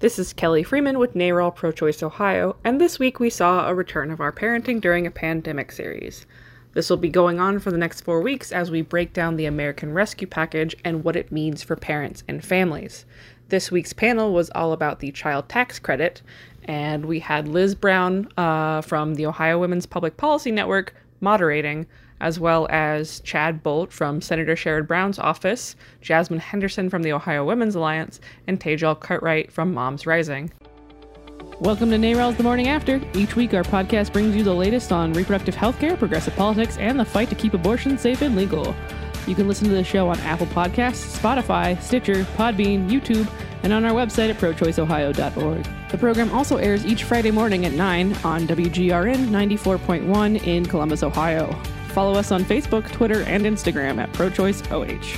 This is Kelly Freeman with NARAL Pro Choice Ohio, and this week we saw a return of our Parenting During a Pandemic series. This will be going on for the next four weeks as we break down the American Rescue Package and what it means for parents and families. This week's panel was all about the child tax credit, and we had Liz Brown uh, from the Ohio Women's Public Policy Network moderating, as well as Chad Bolt from Senator Sherrod Brown's office, Jasmine Henderson from the Ohio Women's Alliance, and Tejal Cartwright from Moms Rising. Welcome to NARAL's The Morning After. Each week, our podcast brings you the latest on reproductive health care, progressive politics, and the fight to keep abortion safe and legal. You can listen to the show on Apple Podcasts, Spotify, Stitcher, Podbean, YouTube, and on our website at prochoiceohio.org. The program also airs each Friday morning at 9 on WGRN 94.1 in Columbus, Ohio. Follow us on Facebook, Twitter, and Instagram at ProChoiceOH.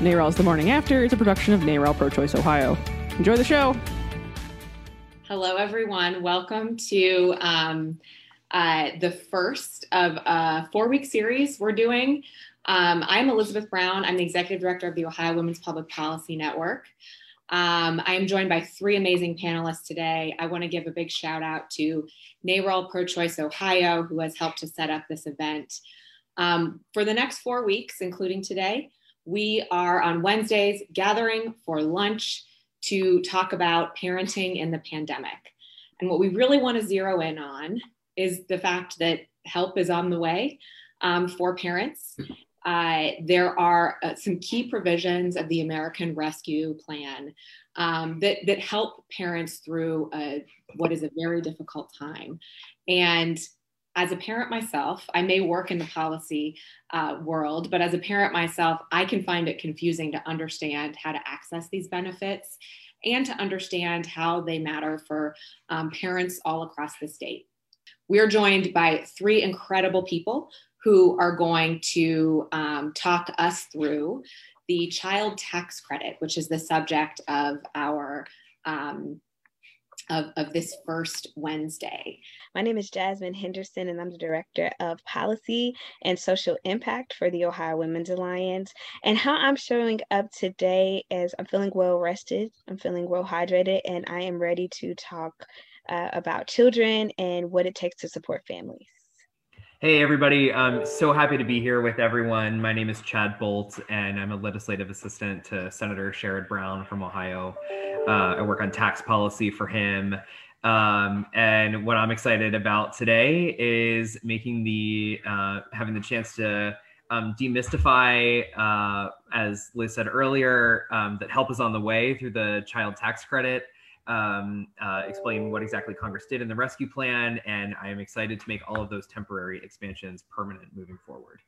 NARAL's The Morning After is a production of NARAL ProChoice Ohio. Enjoy the show. Hello, everyone. Welcome to um, uh, the first of a four week series we're doing. Um, I'm Elizabeth Brown. I'm the executive director of the Ohio Women's Public Policy Network. Um, I am joined by three amazing panelists today. I want to give a big shout out to NARAL Pro Choice Ohio, who has helped to set up this event. Um, for the next four weeks, including today, we are on Wednesdays gathering for lunch to talk about parenting in the pandemic. And what we really want to zero in on is the fact that help is on the way um, for parents. Uh, there are uh, some key provisions of the American Rescue Plan um, that, that help parents through a, what is a very difficult time. And as a parent myself, I may work in the policy uh, world, but as a parent myself, I can find it confusing to understand how to access these benefits and to understand how they matter for um, parents all across the state. We're joined by three incredible people who are going to um, talk us through the child tax credit, which is the subject of our um, of, of this first Wednesday. My name is Jasmine Henderson, and I'm the Director of Policy and Social Impact for the Ohio Women's Alliance. And how I'm showing up today is I'm feeling well rested, I'm feeling well hydrated, and I am ready to talk uh, about children and what it takes to support families. Hey, everybody. I'm so happy to be here with everyone. My name is Chad Bolt, and I'm a legislative assistant to Senator Sherrod Brown from Ohio. Uh, I work on tax policy for him. Um, and what I'm excited about today is making the, uh, having the chance to um, demystify, uh, as Liz said earlier, um, that help is on the way through the child tax credit um, uh, explain what exactly Congress did in the rescue plan, and I am excited to make all of those temporary expansions permanent moving forward.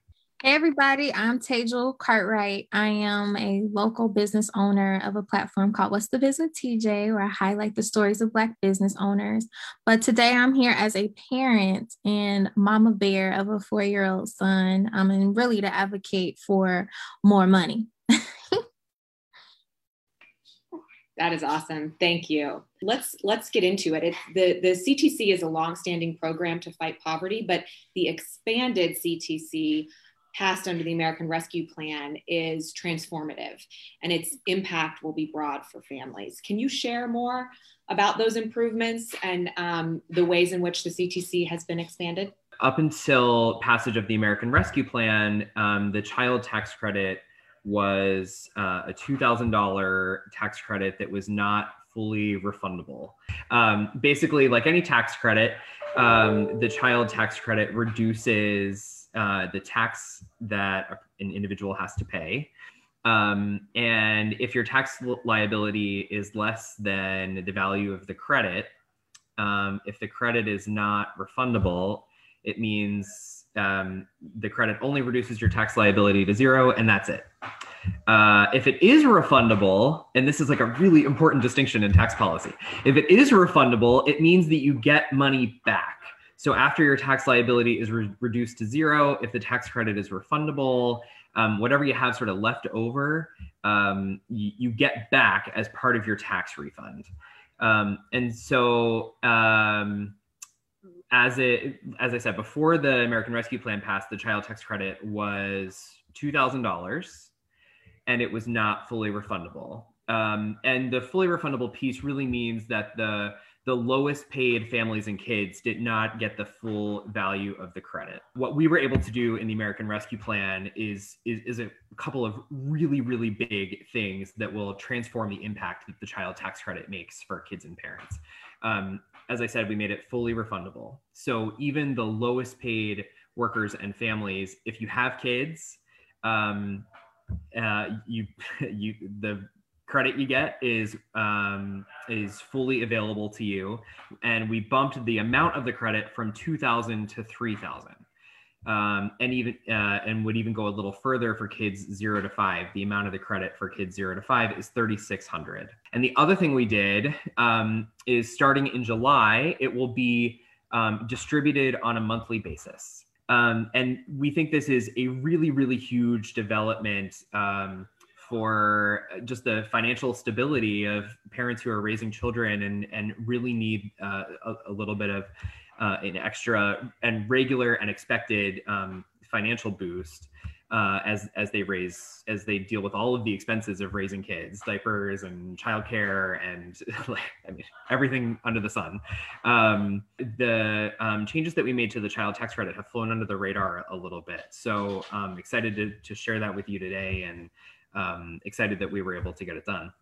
Hey everybody, I'm Tejal Cartwright. I am a local business owner of a platform called What's the with TJ, where I highlight the stories of Black business owners. But today I'm here as a parent and mama bear of a four year old son. And really to advocate for more money. That is awesome. Thank you. Let's let's get into it. It's, the the CTC is a longstanding program to fight poverty, but the expanded CTC passed under the American Rescue Plan is transformative and its impact will be broad for families. Can you share more about those improvements and um, the ways in which the CTC has been expanded? Up until passage of the American Rescue Plan, um, the child tax credit was uh, a $2,000 tax credit that was not fully refundable. Um, basically, like any tax credit, um, the child tax credit reduces uh, the tax that an individual has to pay. Um, and if your tax liability is less than the value of the credit, um, if the credit is not refundable, it means um, the credit only reduces your tax liability to zero, and that's it. Uh, if it is refundable, and this is like a really important distinction in tax policy, if it is refundable, it means that you get money back. So after your tax liability is re- reduced to zero, if the tax credit is refundable, um, whatever you have sort of left over, um, you, you, get back as part of your tax refund. Um, and so um, as it as I said before, the American Rescue Plan passed, the child tax credit was two thousand dollars, and it was not fully refundable. Um, and the fully refundable piece really means that the the lowest paid families and kids did not get the full value of the credit. What we were able to do in the American Rescue Plan is, is, is a couple of really, really big things that will transform the impact that the child tax credit makes for kids and parents. Um, as I said, we made it fully refundable. So even the lowest paid workers and families, if you have kids, um, uh, you you the credit you get is um, is fully available to you, and we bumped the amount of the credit from two thousand to three thousand. Um, and even uh, and would even go a little further for kids zero to five. The amount of the credit for kids zero to five is thirty six hundred. And the other thing we did um, is starting in July, it will be um, distributed on a monthly basis. Um, and we think this is a really, really huge development um, for just the financial stability of parents who are raising children and, and really need uh, a, a, little bit of uh, an extra and regular and expected um, financial boost uh, as as they raise as they deal with all of the expenses of raising kids, diapers and childcare and like, I mean everything under the sun. Um, the um, changes that we made to the child tax credit have flown under the radar a little bit. So I'm um, excited to to share that with you today and um, excited that we were able to get it done.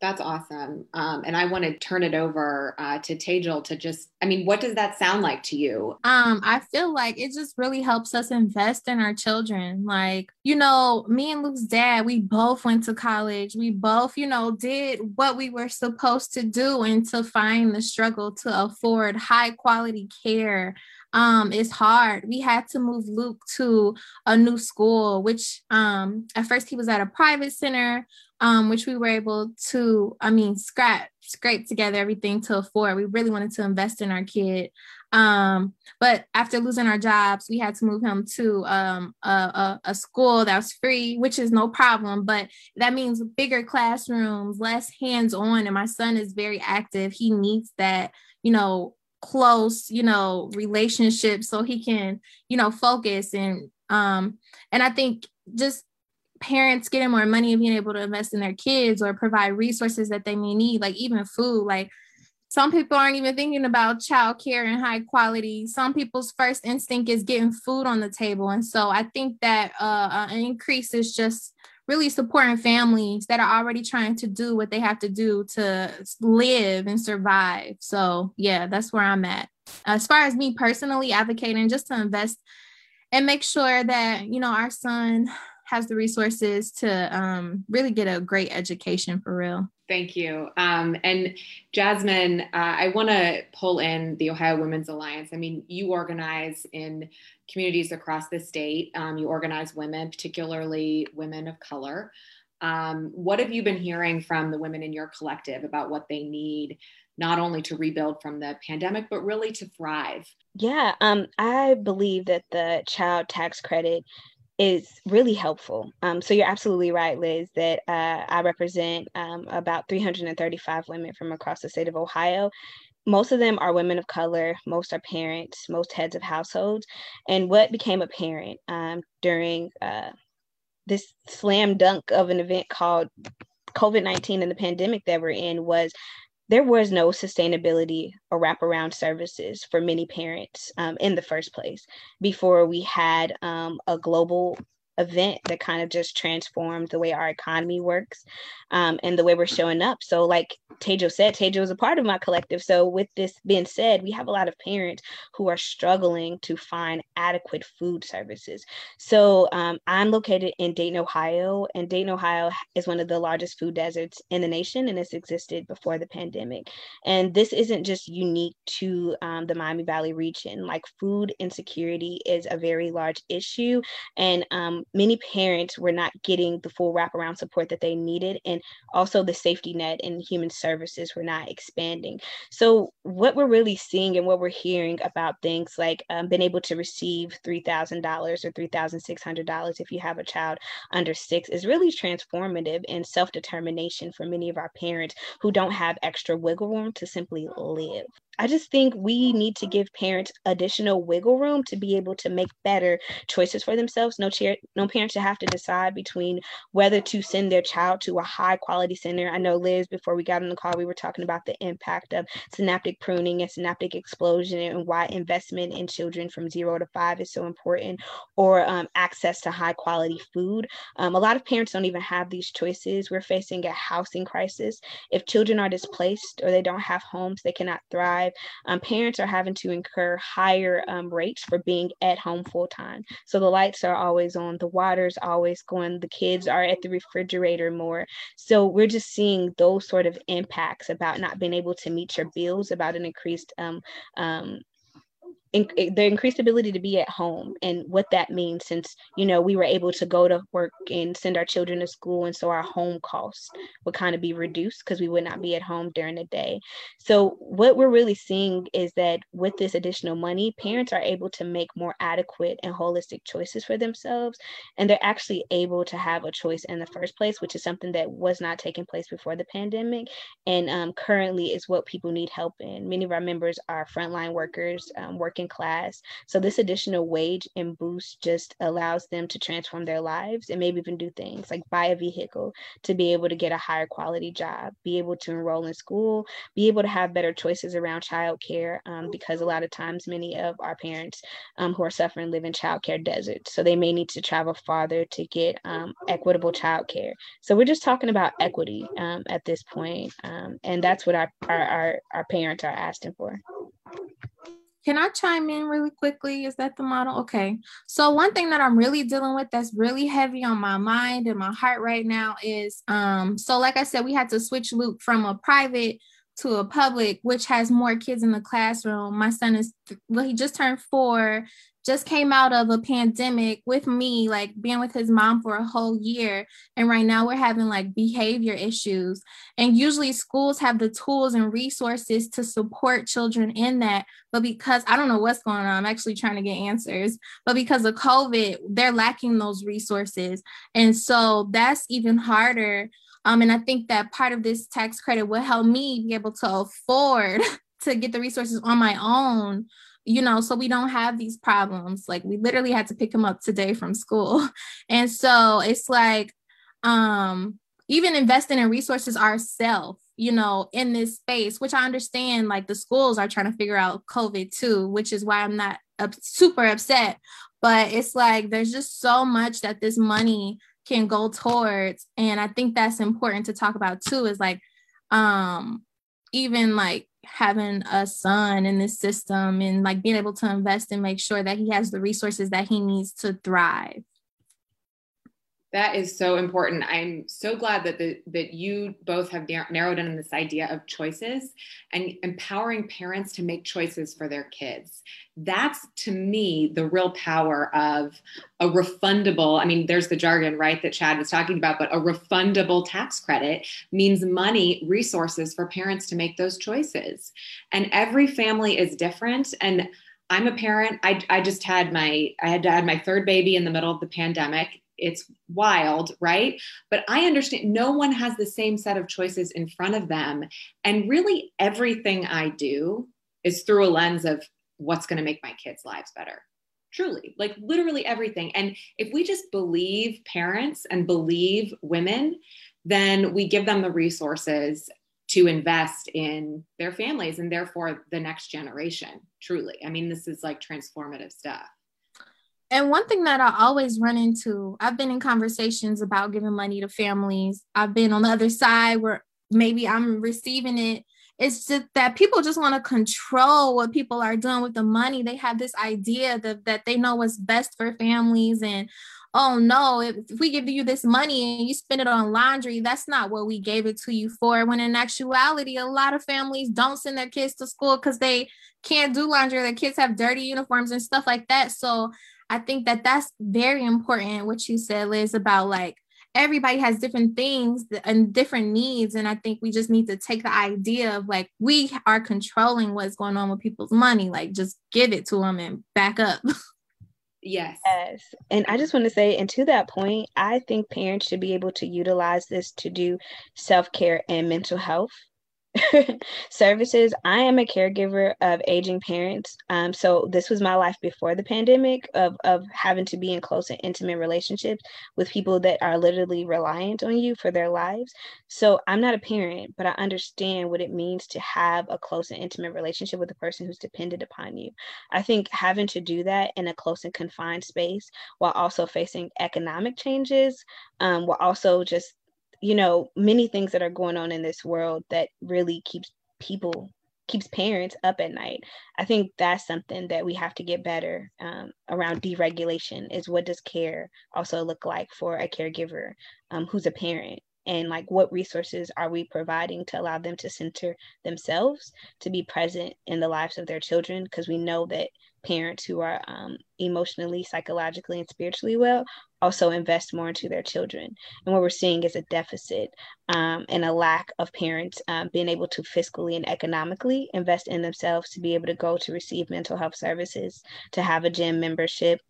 That's awesome. Um, and I want to turn it over uh, to Tejal to just, I mean, what does that sound like to you? Um, I feel like it just really helps us invest in our children. Like, you know, me and Luke's dad, we both went to college. We both, you know, did what we were supposed to do and to find the struggle to afford high quality care um it's hard. We had to move luke to a new school which um at first he was at a private center um which we were able to i mean scrap scrape together everything to afford. We really wanted to invest in our kid. Um but after losing our jobs we had to move him to um a, a, a school that was free which is no problem but that means bigger classrooms less hands-on and my son is very active. He needs that you know close you know relationship so he can you know focus. And um and i think just parents getting more money and being able to invest in their kids or provide resources that they may need like even food like some people aren't even thinking about child care and high quality. Some people's first instinct is getting food on the table. And so i think that uh, an increase is just really supporting families that are already trying to do what they have to do to live and survive. So, yeah, that's where I'm at. As far as me personally advocating just to invest and make sure that, you know, our son has the resources to um, really get a great education for real. Thank you. Um, and Jasmine, uh, I want to pull in the Ohio Women's Alliance. I mean, you organize in communities across the state. Um, you organize women, particularly women of color. Um, what have you been hearing from the women in your collective about what they need, not only to rebuild from the pandemic, but really to thrive? Yeah, um, I believe that the child tax credit is really helpful. Um, so you're absolutely right, Liz, that uh, I represent um, about 335 women from across the state of Ohio. Most of them are women of color, most are parents, most heads of households. And what became apparent um, during uh, this slam dunk of an event called COVID 19 and the pandemic that we're in was there was no sustainability or wraparound services for many parents um, in the first place before we had um, a global event that kind of just transformed the way our economy works um, and the way we're showing up. So, like Tejal said, Tejal is a part of my collective. So, with this being said, we have a lot of parents who are struggling to find adequate food services. So, um, I'm located in Dayton, Ohio, and Dayton, Ohio is one of the largest food deserts in the nation, and it's existed before the pandemic. And this isn't just unique to um, the Miami Valley region. Like, food insecurity is a very large issue, and um, many parents were not getting the full wraparound support that they needed, and also the safety net and human services were not expanding. So, what we're really seeing and what we're hearing about things like um, being able to receive $3,000 or $3,600 if you have a child under six is really transformative and self determination for many of our parents who don't have extra wiggle room to simply live. I just think we need to give parents additional wiggle room to be able to make better choices for themselves. No, chair, no parent should have to decide between whether to send their child to a high quality center. I know, Liz, before we got on the call, we were talking about the impact of synaptic pruning and synaptic explosion and why investment in children from zero to five is so important, or um, access to high quality food. Um, a lot of parents don't even have these choices. We're facing a housing crisis. If children are displaced or they don't have homes, they cannot thrive. Um, parents are having to incur higher um, rates for being at home full time. So the lights are always on, the water's always going, the kids are at the refrigerator more. So we're just seeing those sort of impacts about not being able to meet your bills, about an increased um, um, in, eh, the increased ability to be at home and what that means since you know we were able to go to work and send our children to school and so our home costs would kind of be reduced because we would not be at home during the day. So what we're really seeing is that with this additional money parents are able to make more adequate and holistic choices for themselves and they're actually able to have a choice in the first place which is something that was not taking place before the pandemic and um, currently is what people need help in. Many of our members are frontline workers um, working working class. So this additional wage and boost just allows them to transform their lives and maybe even do things like buy a vehicle to be able to get a higher quality job, be able to enroll in school, be able to have better choices around childcare um, because a lot of times many of our parents um, who are suffering live in childcare deserts. So they may need to travel farther to get um, equitable childcare. So we're just talking about equity um, at this point, um, and that's what our, our, our, our parents are asking for. Can I chime in really quickly? Is that the model? Okay. So one thing that I'm really dealing with that's really heavy on my mind and my heart right now is um so like I said we had to switch Luke from a private to a public which has more kids in the classroom. My son is well he just turned 4 just came out of a pandemic with me, like being with his mom for a whole year. And right now we're having like behavior issues. And usually schools have the tools and resources to support children in that. But because I don't know what's going on, I'm actually trying to get answers. But because of COVID, they're lacking those resources. And so that's even harder. Um, and I think that part of this tax credit will help me be able to afford to get the resources on my own you know, so we don't have these problems. Like we literally had to pick him up today from school. And so it's like um even investing in resources ourselves, you know, in this space, which I understand like the schools are trying to figure out COVID too, which is why I'm not up, super upset. But it's like there's just so much that this money can go towards. And I think that's important to talk about too, is like um even like having a son in this system and like being able to invest and make sure that he has the resources that he needs to thrive that is so important. I'm so glad that the, that you both have narrowed in on this idea of choices and empowering parents to make choices for their kids. That's to me the real power of a refundable. I mean, there's the jargon, right, that Chad was talking about, but a refundable tax credit means money, resources for parents to make those choices. And every family is different. And I'm a parent. I, I just had my I had to add my third baby in the middle of the pandemic it's wild, right? But I understand no one has the same set of choices in front of them. And really, everything I do is through a lens of what's going to make my kids' lives better. Truly, like literally everything. And if we just believe parents and believe women, then we give them the resources to invest in their families and therefore the next generation. Truly. I mean, this is like transformative stuff. And one thing that I always run into, I've been in conversations about giving money to families. I've been on the other side where maybe I'm receiving it. It's just that people just want to control what people are doing with the money. They have this idea that, that they know what's best for families. And oh no, if, if we give you this money and you spend it on laundry, that's not what we gave it to you for. When in actuality, a lot of families don't send their kids to school because they can't do laundry. Their kids have dirty uniforms and stuff like that. So I think that that's very important. What you said, Liz, about like everybody has different things and different needs. And I think we just need to take the idea of like we are controlling what's going on with people's money, like just give it to them and back up. Yes. Yes. And I just want to say, and to that point, I think parents should be able to utilize this to do self care and mental health services. I am a caregiver of aging parents. Um, so this was my life before the pandemic of of having to be in close and intimate relationships with people that are literally reliant on you for their lives. So I'm not a parent, but I understand what it means to have a close and intimate relationship with a person who's dependent upon you. I think having to do that in a close and confined space while also facing economic changes, um, while also just you know many things that are going on in this world that really keeps people keeps parents up at night. I think that's something that we have to get better um, around deregulation is what does care also look like for a caregiver um, who's a parent? And like what resources are we providing to allow them to center themselves to be present in the lives of their children? Because we know that parents who are um, emotionally, psychologically, and spiritually well also invest more into their children. And what we're seeing is a deficit um, and a lack of parents um, being able to fiscally and economically invest in themselves to be able to go to receive mental health services, to have a gym membership.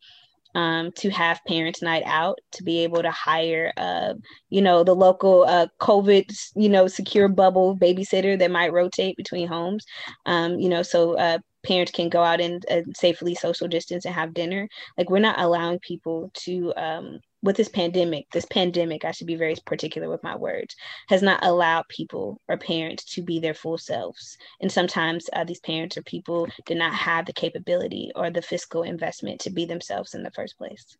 Um, to have parents night out to be able to hire uh, you know the local uh, covid you know secure bubble babysitter that might rotate between homes um, you know so uh, parents can go out and, and safely social distance and have dinner. Like we're not allowing people to um, with this pandemic this pandemic i should be very particular with my words has not allowed people or parents to be their full selves. And sometimes uh, these parents or people did not have the capability or the fiscal investment to be themselves in the first place.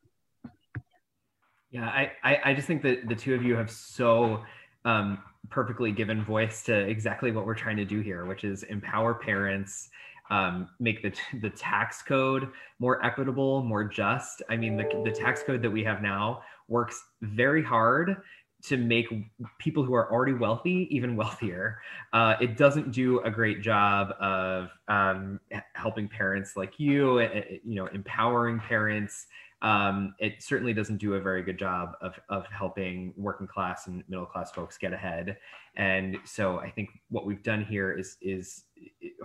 Yeah i i, I just think that the two of you have so um, perfectly given voice to exactly what we're trying to do here which is empower parents um, make the, the tax code more equitable, more just. I mean, the, the tax code that we have now works very hard to make people who are already wealthy even wealthier. Uh, it doesn't do a great job of um, helping parents like you, eh, eh, you know, empowering parents. Um, it certainly doesn't do a very good job of, of helping working class and middle class folks get ahead. And so I think what we've done here is is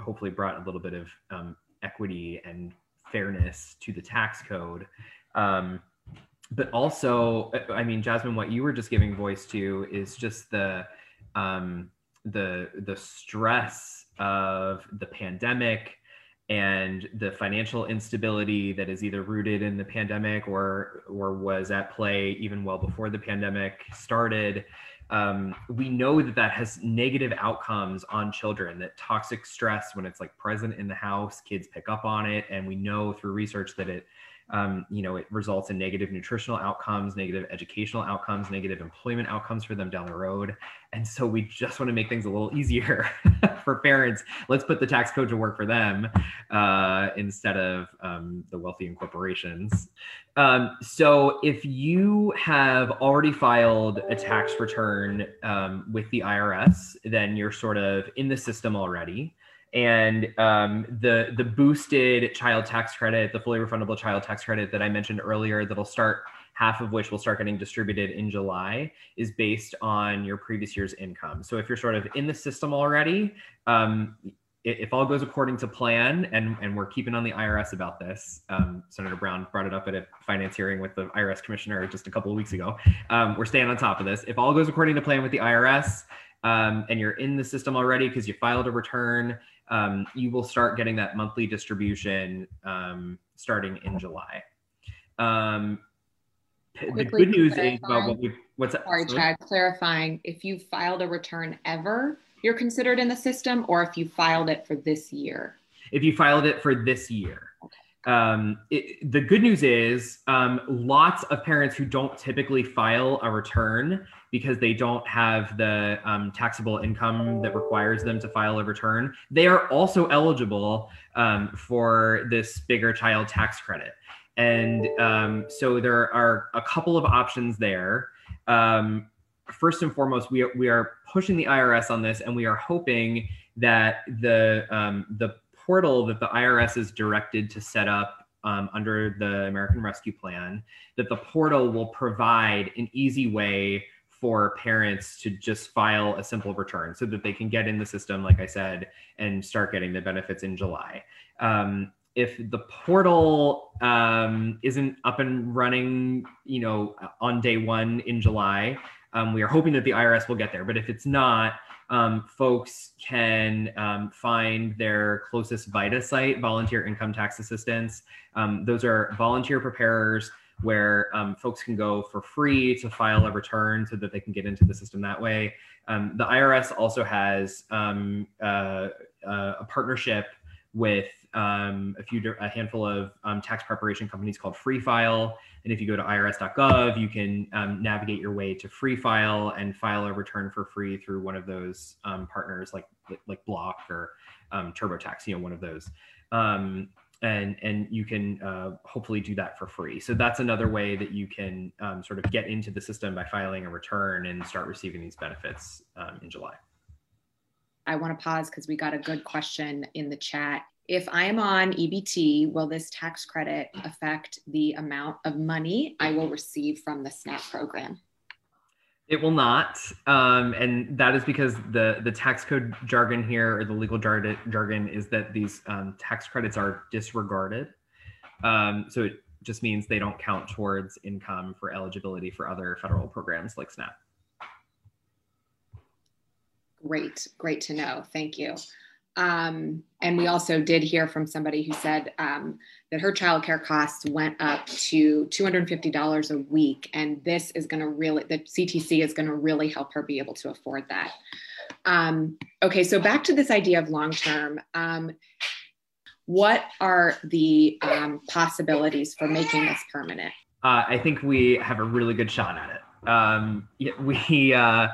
hopefully brought a little bit of um, equity and fairness to the tax code. Um, but also, I mean, Jasmine, what you were just giving voice to is just the um, the the stress of the pandemic and the financial instability that is either rooted in the pandemic or or was at play even well before the pandemic started um, we know that that has negative outcomes on children that toxic stress when it's like present in the house kids pick up on it and we know through research that it um, you know, it results in negative nutritional outcomes, negative educational outcomes, negative employment outcomes for them down the road. And so we just want to make things a little easier for parents. Let's put the tax code to work for them uh, instead of um, the wealthy and corporations. Um, so if you have already filed a tax return um, with the IRS, then you're sort of in the system already and um, the the boosted child tax credit, the fully refundable child tax credit that I mentioned earlier, that'll start half of which will start getting distributed in July, is based on your previous year's income. So if you're sort of in the system already, um, if all goes according to plan, and, and we're keeping on the IRS about this, um, Senator Brown brought it up at a finance hearing with the IRS commissioner just a couple of weeks ago. Um, we're staying on top of this. If all goes according to plan with the IRS, um, and you're in the system already because you filed a return um, you will start getting that monthly distribution um, starting in July. Um, the good news is well, what we, what's that? Sorry, Chad, clarifying if you filed a return ever, you're considered in the system, or if you filed it for this year. If you filed it for this year. Um, it, the good news is um, lots of parents who don't typically file a return because they don't have the um, taxable income that requires them to file a return, they are also eligible um, for this bigger child tax credit. And um, so there are a couple of options there. Um, first and foremost, we are, we are pushing the IRS on this, and we are hoping that the um, the portal that the IRS is directed to set up um, under the American Rescue Plan, that the portal will provide an easy way for parents to just file a simple return so that they can get in the system, like I said, and start getting the benefits in July. Um, if the portal um, isn't up and running, you know, on day one in July, um, we are hoping that the IRS will get there. But if it's not, um, folks can um, find their closest VITA site, volunteer income tax assistance. Um, those are volunteer preparers where um, folks can go for free to file a return so that they can get into the system that way. Um, the IRS also has um, uh, uh, a partnership with um, a few a handful of um, tax preparation companies called Free File. And if you go to irs.gov, you can um, navigate your way to Free File and file a return for free through one of those partners like like Block or TurboTax. You know, one of those. Um, and and you can uh, hopefully do that for free. So that's another way that you can sort of get into the system by filing a return and start receiving these benefits in July. I want to pause because we got a good question in the chat if I am on EBT, will this tax credit affect the amount of money I will receive from the SNAP program? It will not, um, and that is because the the tax code jargon here, or the legal jargon, jargon is that these um, tax credits are disregarded. Um, so it just means they don't count towards income for eligibility for other federal programs like SNAP. Great, great to know. Thank you. Um, and we also did hear from somebody who said um, that her childcare costs went up to $250 a week. And this is going to really, the CTC is going to really help her be able to afford that. Um, okay, so back to this idea of long term. Um, what are the um, possibilities for making this permanent? Uh, I think we have a really good shot at it. Um, we, uh,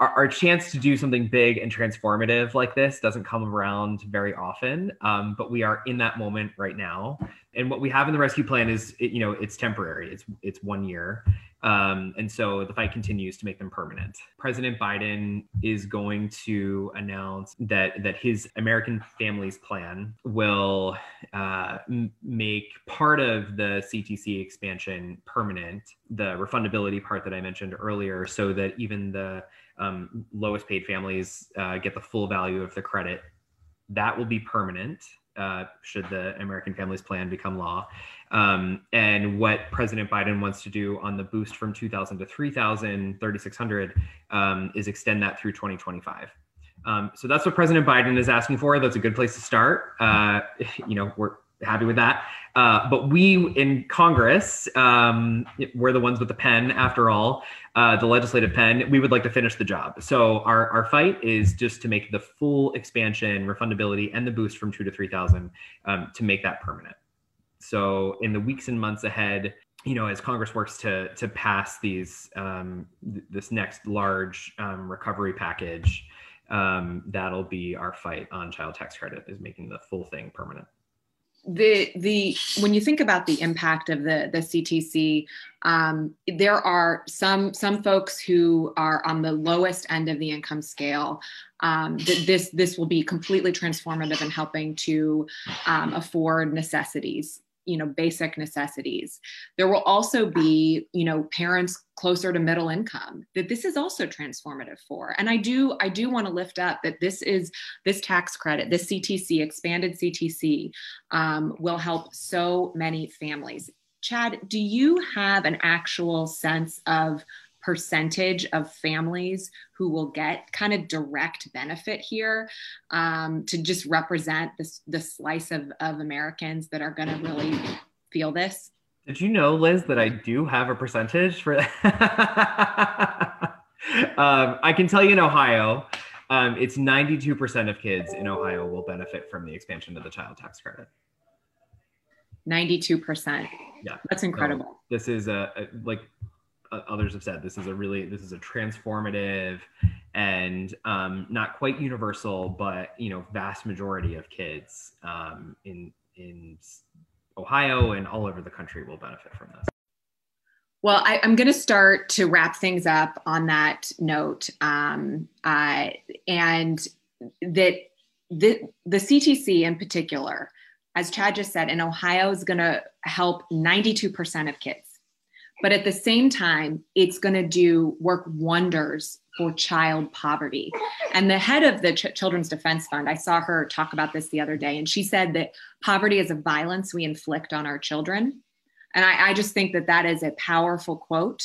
our, our, chance to do something big and transformative like this doesn't come around very often um, but we are in that moment right now. And what we have in the rescue plan is you know it's temporary. It's it's one year. Um, and so the fight continues to make them permanent. President biden is going to announce that that his american families plan will uh, m- make part of the ctc expansion permanent. The refundability part that i mentioned earlier so that even the um, lowest paid families uh, get the full value of the credit. That will be permanent uh, should the American Families Plan become law. Um, and what President Biden wants to do on the boost from 2,000 to 3,000, 3,600 um, is extend that through 2025. Um, so that's what President Biden is asking for. That's a good place to start. Uh, you know, we're happy with that. Uh, but we in Congress, um, we're the ones with the pen, after all, uh, the legislative pen. We would like to finish the job. So our, our fight is just to make the full expansion, refundability, and the boost from two to three thousand um, to make that permanent. So in the weeks and months ahead, you know, as Congress works to to pass these um, th- this next large um, recovery package, um, that'll be our fight on child tax credit is making the full thing permanent the the when you think about the impact of the the CTC, um, there are some some folks who are on the lowest end of the income scale. Um, th- this this will be completely transformative in helping to um, afford necessities you know basic necessities. There will also be you know parents closer to middle income that this is also transformative for. And i do i do want to lift up that this is this tax credit this ctc expanded ctc um, will help so many families. Chad do you have an actual sense of percentage of families who will get kind of direct benefit here um, to just represent this the slice of, of Americans that are going to really feel this. Did you know, Liz, that I do have a percentage for that? um, I can tell you in Ohio, um, it's 92% of kids in Ohio will benefit from the expansion of the child tax credit. 92%. Yeah. That's incredible. So this is a, a, like others have said this is a really this is a transformative and um, not quite universal but you know vast majority of kids um, in in ohio and all over the country will benefit from this. Well I, am going to start to wrap things up on that note. Um, uh, and that the, the ctc in particular as chad just said in ohio is going to help 92% of kids but at the same time, it's going to do work wonders for child poverty. And the head of the Ch- Children's Defense Fund, I saw her talk about this the other day, and she said that poverty is a violence we inflict on our children. And I, I just think that that is a powerful quote.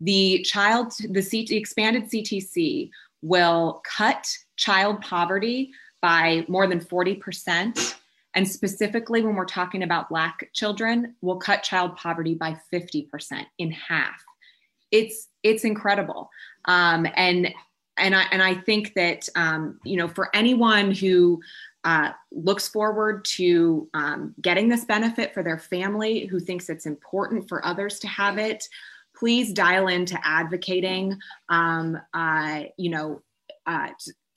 The child, the, CT, expanded CTC will cut child poverty by more than 40%. And specifically, when we're talking about Black children, will cut child poverty by 50% in half. It's it's incredible, um, and and I and I think that um, you know for anyone who uh, looks forward to um, getting this benefit for their family, who thinks it's important for others to have it, please dial into advocating. Um, uh, you know, uh,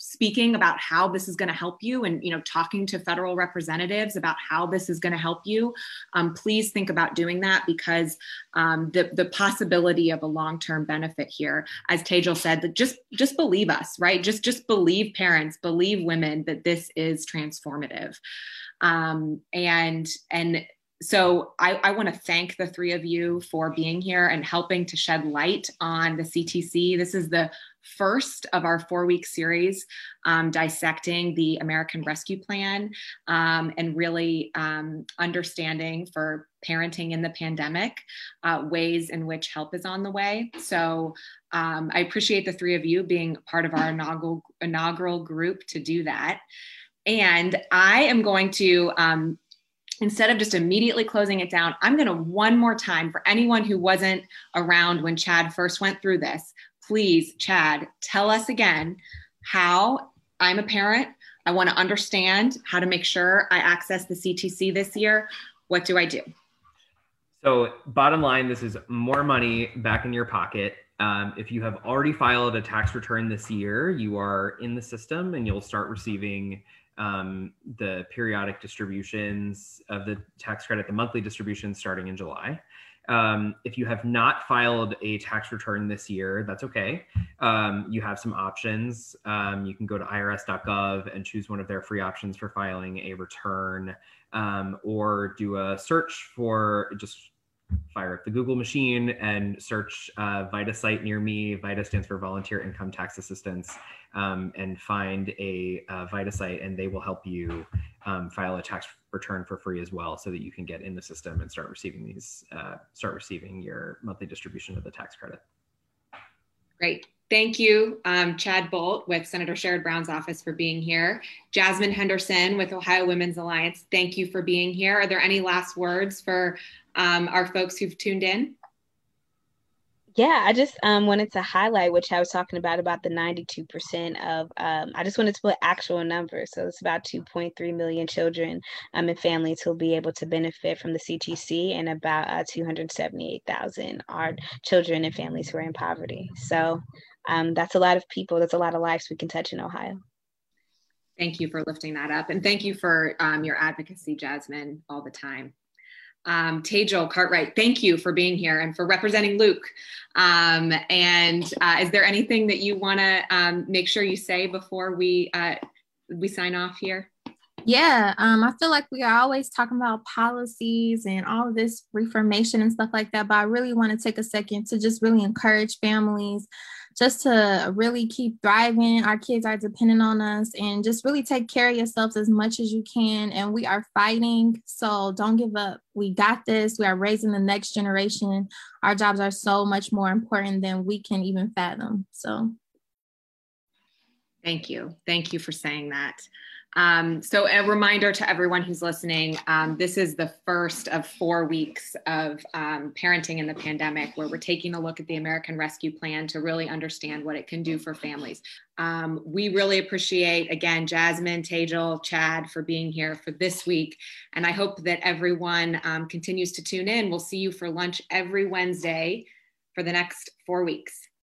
speaking about how this is going to help you and you know talking to federal representatives about how this is going to help you um, please think about doing that because um, the, the possibility of a long-term benefit here. As Tejal said just just believe us right? Just just believe parents believe women that this is transformative. Um, and and so I, I want to thank the three of you for being here and helping to shed light on the CTC. This is the first of our four week series um, dissecting the American Rescue Plan um, and really um, understanding for parenting in the pandemic uh, ways in which help is on the way. So um, I appreciate the three of you being part of our inaugural, inaugural group to do that. And I am going to um, instead of just immediately closing it down, I'm going to one more time for anyone who wasn't around when Chad first went through this. Please, Chad, tell us again how I'm a parent. I want to understand how to make sure I access the CTC this year. What do I do? So, bottom line, this is more money back in your pocket. Um, if you have already filed a tax return this year, you are in the system and you'll start receiving um, the periodic distributions of the tax credit, the monthly distributions starting in July. Um, if you have not filed a tax return this year, that's okay. Um, you have some options. Um, you can go to irs.gov and choose one of their free options for filing a return um, or do a search for just fire up the Google machine and search uh, VITA site near me. VITA stands for Volunteer Income Tax Assistance, um, and find a uh, VITA site, and they will help you um, file a tax return for free as well, so that you can get in the system and start receiving these, uh, start receiving your monthly distribution of the tax credit. Great. Thank you, um, Chad Bolt with Senator Sherrod Brown's office for being here. Jasmine Henderson with Ohio Women's Alliance, thank you for being here. Are there any last words for um, our folks who've tuned in? Yeah, I just um, wanted to highlight which I was talking about about the 92% of. Um, I just wanted to put actual numbers. So it's about 2.3 million children um, and families who'll be able to benefit from the CTC, and about uh, 278,000 are children and families who are in poverty. So um, that's a lot of people. That's a lot of lives we can touch in Ohio. Thank you for lifting that up, and thank you for um, your advocacy, Jasmine, all the time um, Tejal Cartwright, thank you for being here and for representing Luke. Um, and uh, is there anything that you want to um, make sure you say before we uh, we sign off here? Yeah, um, I feel like we are always talking about policies and all of this reformation and stuff like that, but I really want to take a second to just really encourage families just to really keep thriving. Our kids are dependent on us and just really take care of yourselves as much as you can. And we are fighting. So don't give up. We got this. We are raising the next generation. Our jobs are so much more important than we can even fathom. So thank you. Thank you for saying that. Um, so, a reminder to everyone who's listening um, this is the first of four weeks of um, parenting in the pandemic, where we're taking a look at the American Rescue Plan to really understand what it can do for families. Um, we really appreciate, again, Jasmine, Tejal, Chad for being here for this week. And I hope that everyone um, continues to tune in. We'll see you for lunch every Wednesday for the next four weeks.